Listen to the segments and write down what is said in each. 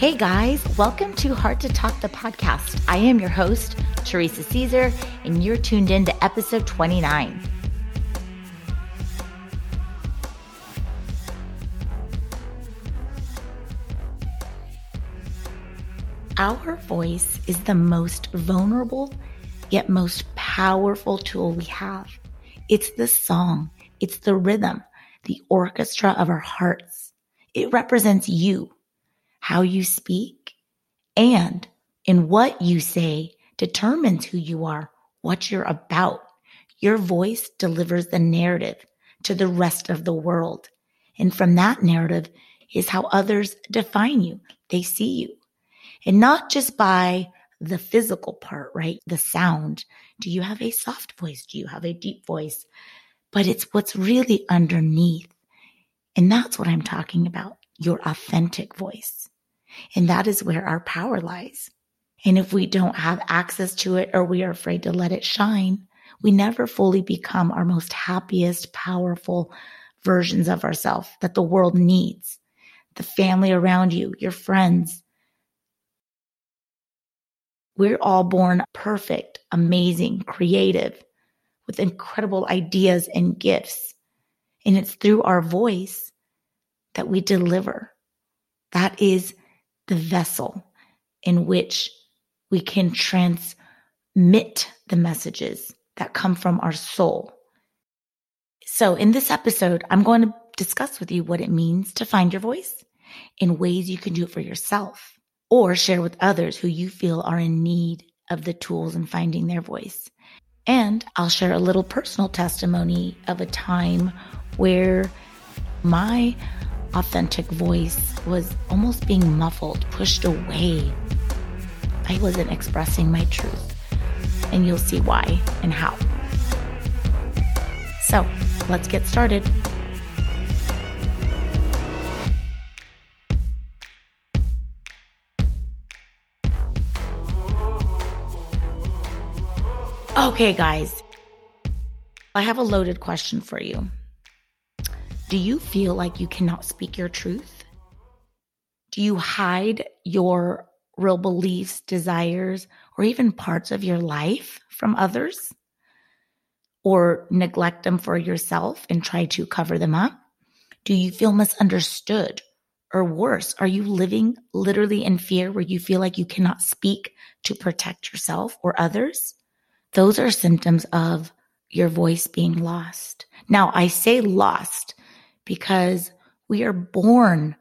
Hey guys, welcome to Heart to Talk, the podcast. I am your host, Teresa Caesar, and you're tuned in to episode 29. Our voice is the most vulnerable yet most powerful tool we have. It's the song, it's the rhythm, the orchestra of our hearts. It represents you how you speak, and in what you say determines who you are, what you're about. Your voice delivers the narrative to the rest of the world. And from that narrative is how others define you. They see you. And not just by the physical part, right? The sound. Do you have a soft voice? Do you have a deep voice? But it's what's really underneath. And that's what I'm talking about. Your authentic voice. And that is where our power lies. And if we don't have access to it or we are afraid to let it shine, we never fully become our most happiest, powerful versions of ourselves that the world needs. The family around you, your friends. We're all born perfect, amazing, creative, with incredible ideas and gifts. And it's through our voice that we deliver. That is the vessel in which we can transmit the messages that come from our soul. So, in this episode, I'm going to discuss with you what it means to find your voice in ways you can do it for yourself or share with others who you feel are in need of the tools in finding their voice. And I'll share a little personal testimony of a time where my authentic voice was almost being muffled, pushed away. I wasn't expressing my truth. And you'll see why and how. So let's get started. Okay, guys, I have a loaded question for you. Do you feel like you cannot speak your truth? Do you hide your real beliefs, desires, or even parts of your life from others? Or neglect them for yourself and try to cover them up? Do you feel misunderstood? Or worse, are you living literally in fear where you feel like you cannot speak to protect yourself or others? Those are symptoms of your voice being lost. Now, I say lost because we are born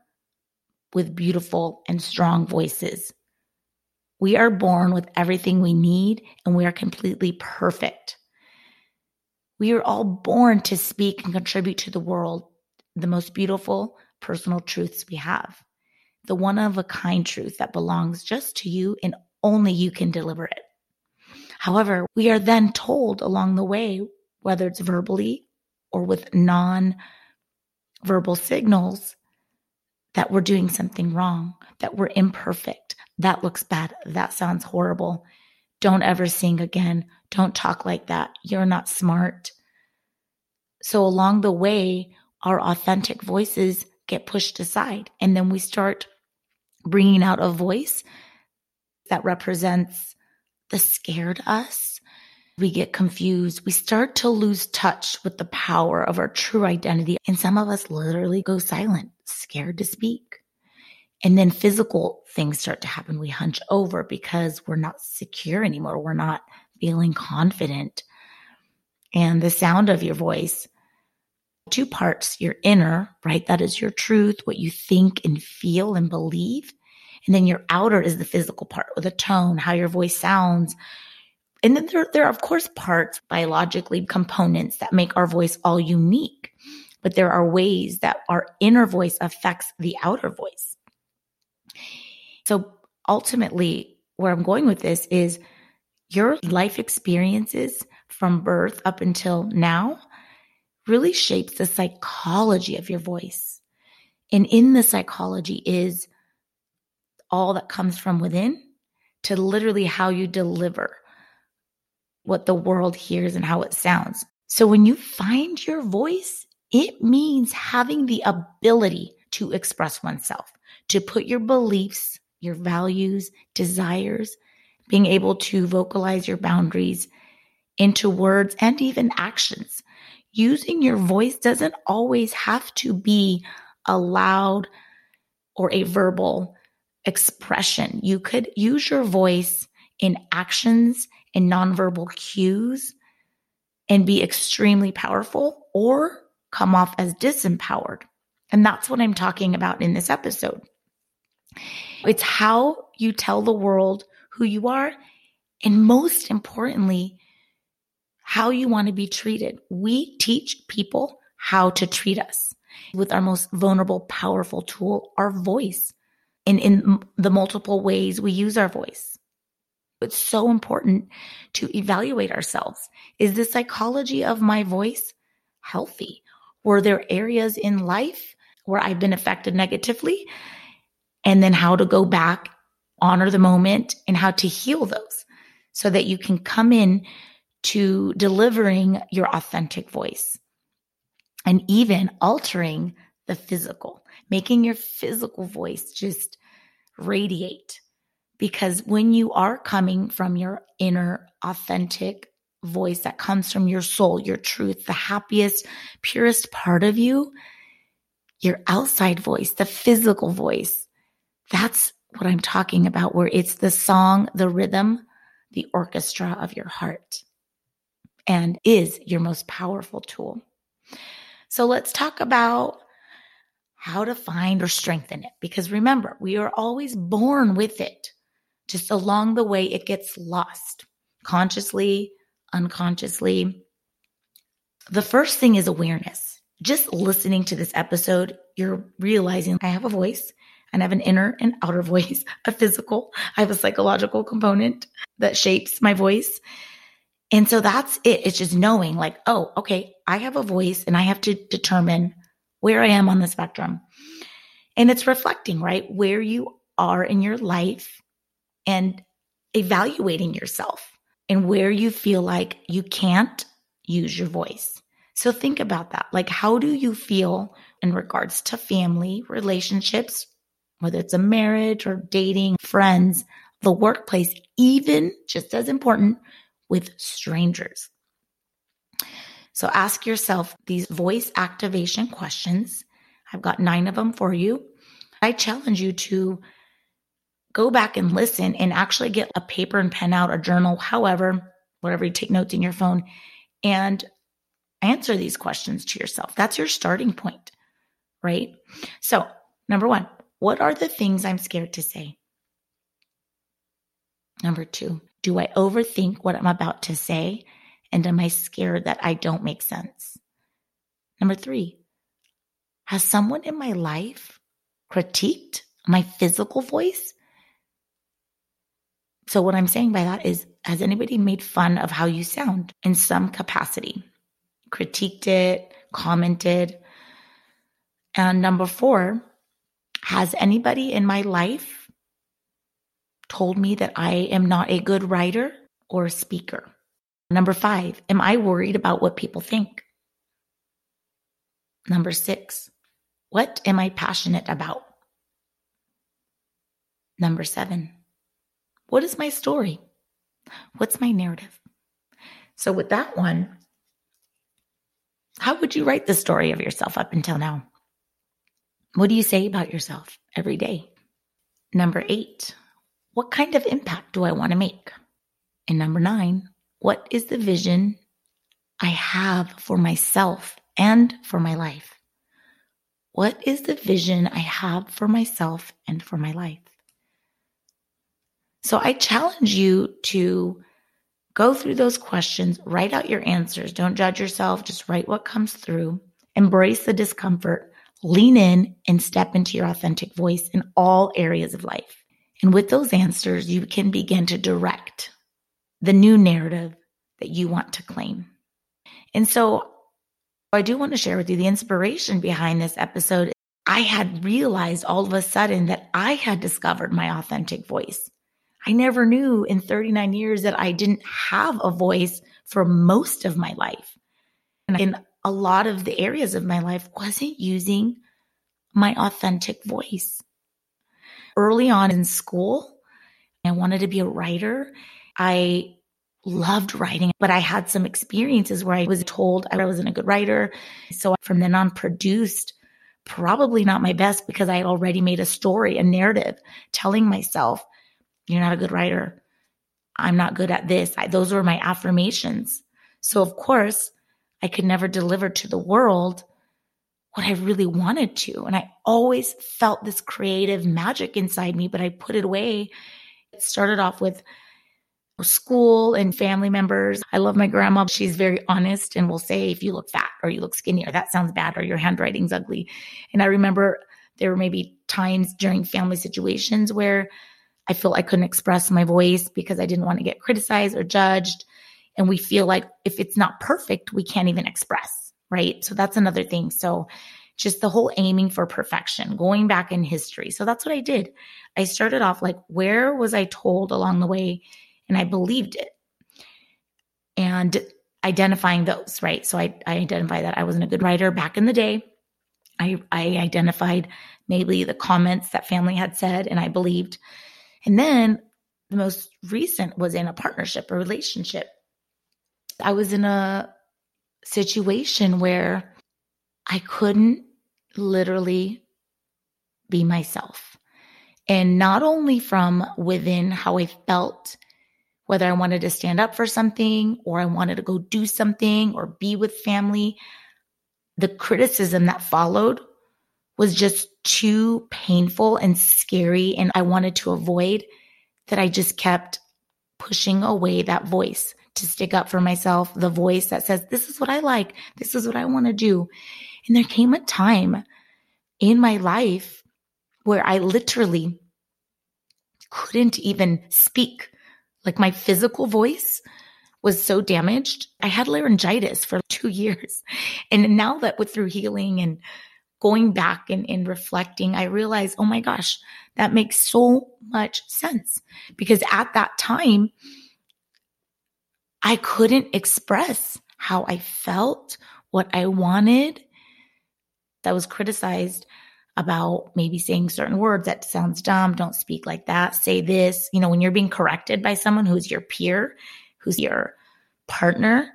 with beautiful and strong voices. We are born with everything we need and we are completely perfect. We are all born to speak and contribute to the world the most beautiful personal truths we have. The one of a kind truth that belongs just to you and only you can deliver it. However, we are then told along the way, whether it's verbally or with non verbal signals that we're doing something wrong, that we're imperfect. That looks bad. That sounds horrible. Don't ever sing again. Don't talk like that. You're not smart. So along the way, our authentic voices get pushed aside. And then we start bringing out a voice that represents the scared us, we get confused. We start to lose touch with the power of our true identity. And some of us literally go silent, scared to speak. And then physical things start to happen. We hunch over because we're not secure anymore. We're not feeling confident. And the sound of your voice, two parts, your inner, right? That is your truth, what you think and feel and believe. And then your outer is the physical part or the tone, how your voice sounds, and then there, there are, of course, parts, biologically, components that make our voice all unique. But there are ways that our inner voice affects the outer voice. So ultimately, where I'm going with this is your life experiences from birth up until now really shapes the psychology of your voice. And in the psychology is all that comes from within to literally how you deliver what the world hears and how it sounds. So when you find your voice, it means having the ability to express oneself, to put your beliefs your values, desires, being able to vocalize your boundaries into words and even actions. Using your voice doesn't always have to be a loud or a verbal expression. You could use your voice in actions and nonverbal cues and be extremely powerful or come off as disempowered. And that's what I'm talking about in this episode. It's how you tell the world who you are. And most importantly, how you want to be treated. We teach people how to treat us with our most vulnerable, powerful tool, our voice, and in the multiple ways we use our voice. It's so important to evaluate ourselves. Is the psychology of my voice healthy? Were there areas in life where I've been affected negatively? And then how to go back, honor the moment, and how to heal those so that you can come in to delivering your authentic voice and even altering the physical, making your physical voice just radiate. Because when you are coming from your inner authentic voice that comes from your soul, your truth, the happiest, purest part of you, your outside voice, the physical voice, that's what I'm talking about, where it's the song, the rhythm, the orchestra of your heart and is your most powerful tool. So let's talk about how to find or strengthen it. Because remember, we are always born with it. Just along the way, it gets lost consciously, unconsciously. The first thing is awareness. Just listening to this episode, you're realizing I have a voice and I have an inner and outer voice, a physical, I have a psychological component that shapes my voice. And so that's it. It's just knowing like, oh, okay, I have a voice and I have to determine where I am on the spectrum. And it's reflecting, right? Where you are in your life and evaluating yourself and where you feel like you can't use your voice. So think about that. Like, how do you feel in regards to family, relationships, whether it's a marriage or dating, friends, the workplace, even just as important, with strangers. So ask yourself these voice activation questions. I've got nine of them for you. I challenge you to go back and listen and actually get a paper and pen out, a journal, however, whatever you take notes in your phone, and answer these questions to yourself. That's your starting point, right? So, number one, what are the things I'm scared to say? Number two, do I overthink what I'm about to say? And am I scared that I don't make sense? Number three, has someone in my life critiqued my physical voice? So, what I'm saying by that is, has anybody made fun of how you sound in some capacity? Critiqued it, commented? And number four, has anybody in my life told me that I am not a good writer or speaker. Number five, am I worried about what people think? Number six, what am I passionate about? Number seven, what is my story? What's my narrative? So, with that one, how would you write the story of yourself up until now? What do you say about yourself every day? Number eight, what kind of impact do I want to make? And number nine, what is the vision I have for myself and for my life? What is the vision I have for myself and for my life? So I challenge you to go through those questions, write out your answers. Don't judge yourself, just write what comes through, embrace the discomfort, lean in, and step into your authentic voice in all areas of life. And with those answers, you can begin to direct the new narrative that you want to claim. And so I do want to share with you the inspiration behind this episode. I had realized all of a sudden that I had discovered my authentic voice. I never knew in 39 years that I didn't have a voice for most of my life. And in a lot of the areas of my life wasn't using my authentic voice early on in school. I wanted to be a writer. I loved writing, but I had some experiences where I was told I wasn't a good writer. So from then on, produced probably not my best because I had already made a story, a narrative telling myself, you're not a good writer. I'm not good at this. I, those were my affirmations. So of course, I could never deliver to the world what I really wanted to. And I always felt this creative magic inside me, but I put it away. It started off with school and family members. I love my grandma. She's very honest and will say, if you look fat or you look skinny or that sounds bad or your handwriting's ugly. And I remember there were maybe times during family situations where I feel I couldn't express my voice because I didn't want to get criticized or judged. And we feel like if it's not perfect, we can't even express, right? So that's another thing. So just the whole aiming for perfection, going back in history. So that's what I did. I started off like, where was I told along the way and I believed it. And identifying those, right? So I, I identified that I wasn't a good writer back in the day. I, I identified maybe the comments that family had said and I believed. And then the most recent was in a partnership, a relationship. I was in a situation where I couldn't literally be myself. And not only from within how I felt whether I wanted to stand up for something or I wanted to go do something or be with family, the criticism that followed was just too painful and scary. And I wanted to avoid that I just kept pushing away that voice to stick up for myself, the voice that says, this is what I like. This is what I want to do. And there came a time in my life where I literally couldn't even speak like my physical voice was so damaged. I had laryngitis for two years. And now that with through healing and going back and, and reflecting, I realized, oh my gosh, that makes so much sense. Because at that time, I couldn't express how I felt, what I wanted. That was criticized about maybe saying certain words that sounds dumb. Don't speak like that. Say this. You know, when you're being corrected by someone who's your peer, who's your partner,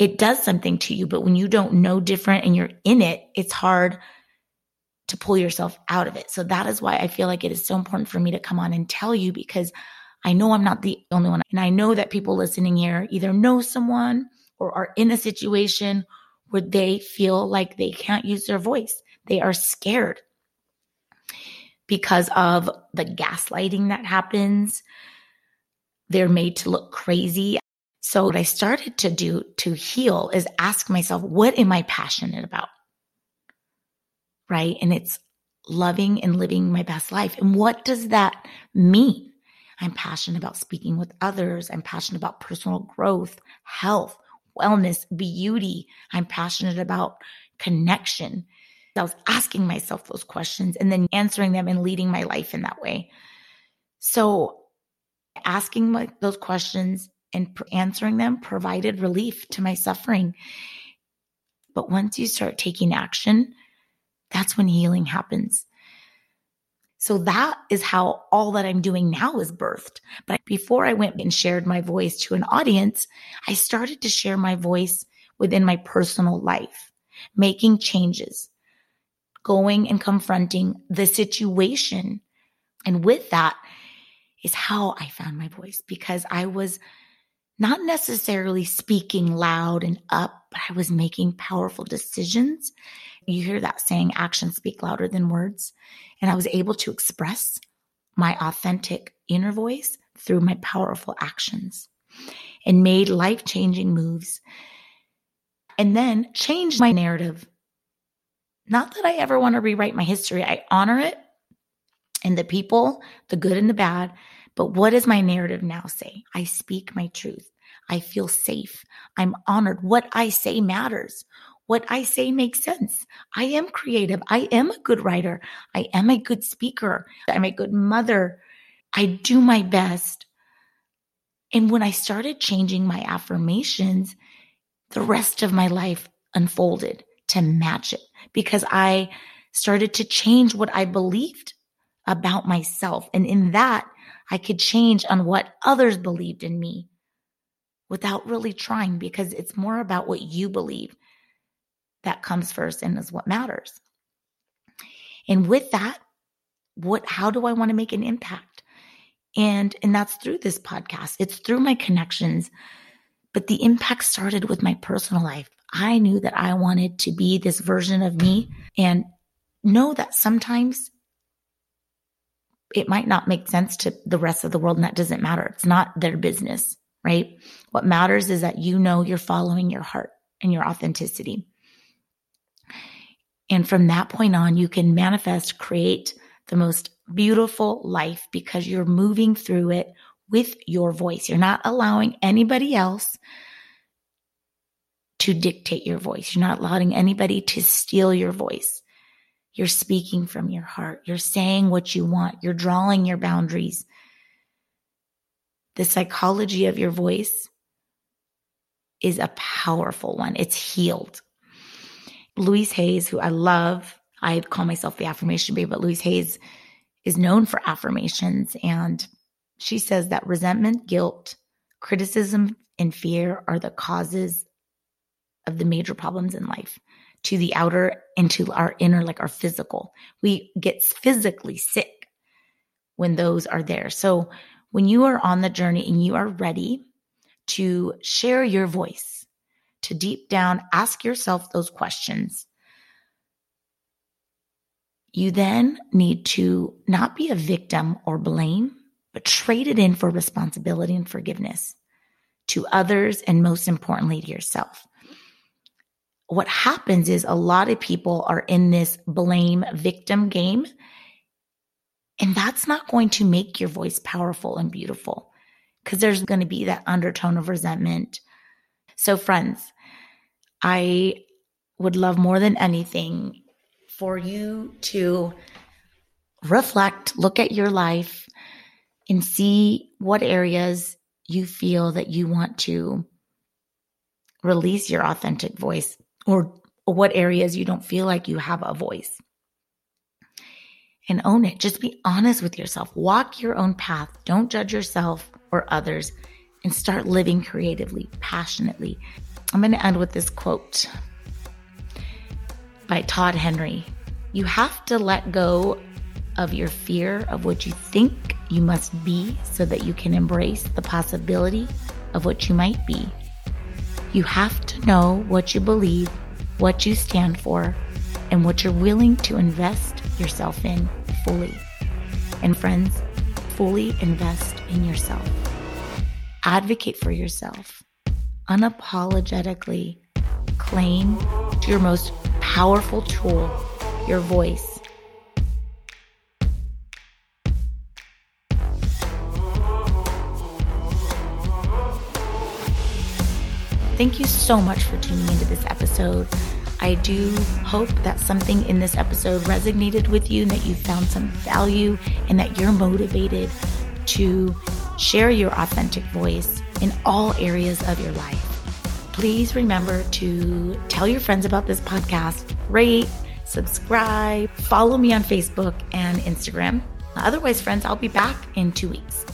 it does something to you. But when you don't know different and you're in it, it's hard to pull yourself out of it. So that is why I feel like it is so important for me to come on and tell you because I know I'm not the only one. And I know that people listening here either know someone or are in a situation where they feel like they can't use their voice. They are scared because of the gaslighting that happens. They're made to look crazy. So what I started to do to heal is ask myself, what am I passionate about? Right. And it's loving and living my best life. And what does that mean? I'm passionate about speaking with others. I'm passionate about personal growth, health, wellness, beauty. I'm passionate about connection. I was asking myself those questions and then answering them and leading my life in that way. So asking my, those questions and answering them provided relief to my suffering. But once you start taking action, that's when healing happens. So that is how all that I'm doing now is birthed. But before I went and shared my voice to an audience, I started to share my voice within my personal life, making changes, going and confronting the situation. And with that is how I found my voice because I was not necessarily speaking loud and up, but I was making powerful decisions. You hear that saying, actions speak louder than words. And I was able to express my authentic inner voice through my powerful actions and made life changing moves. And then changed my narrative not that I ever want to rewrite my history. I honor it and the people, the good and the bad. But what does my narrative now say? I speak my truth. I feel safe. I'm honored. What I say matters. What I say makes sense. I am creative. I am a good writer. I am a good speaker. I'm a good mother. I do my best. And when I started changing my affirmations, the rest of my life unfolded to match it because I started to change what I believed about myself. And in that, I could change on what others believed in me without really trying because it's more about what you believe that comes first and is what matters. And with that, what how do I want to make an impact? And and that's through this podcast. It's through my connections. But the impact started with my personal life. I knew that I wanted to be this version of me and know that sometimes it might not make sense to the rest of the world and that doesn't matter. It's not their business, right? What matters is that you know you're following your heart and your authenticity. And from that point on, you can manifest, create the most beautiful life because you're moving through it with your voice. You're not allowing anybody else to dictate your voice. You're not allowing anybody to steal your voice. You're speaking from your heart. You're saying what you want. You're drawing your boundaries. The psychology of your voice is a powerful one. It's healed. Louise Hayes, who I love, I call myself the affirmation babe, but Louise Hayes is known for affirmations. And she says that resentment, guilt, criticism, and fear are the causes of the major problems in life to the outer and to our inner, like our physical. We get physically sick when those are there. So when you are on the journey and you are ready to share your voice, to deep down ask yourself those questions, you then need to not be a victim or blame, but trade it in for responsibility and forgiveness to others and most importantly to yourself what happens is a lot of people are in this blame victim game. And that's not going to make your voice powerful and beautiful because there's going to be that undertone of resentment. So, friends, I would love more than anything for you to reflect, look at your life, and see what areas you feel that you want to release your authentic voice or, what areas you don't feel like you have a voice. And own it. Just be honest with yourself. Walk your own path. Don't judge yourself or others and start living creatively, passionately. I'm going to end with this quote by Todd Henry. You have to let go of your fear of what you think you must be so that you can embrace the possibility of what you might be. You have to know what you believe, what you stand for, and what you're willing to invest yourself in fully. And friends, fully invest in yourself. Advocate for yourself. Unapologetically claim your most powerful tool, your voice Thank you so much for tuning into this episode. I do hope that something in this episode resonated with you and that you found some value and that you're motivated to share your authentic voice in all areas of your life. Please remember to tell your friends about this podcast, rate, subscribe, follow me on Facebook and Instagram. Otherwise, friends, I'll be back in two weeks.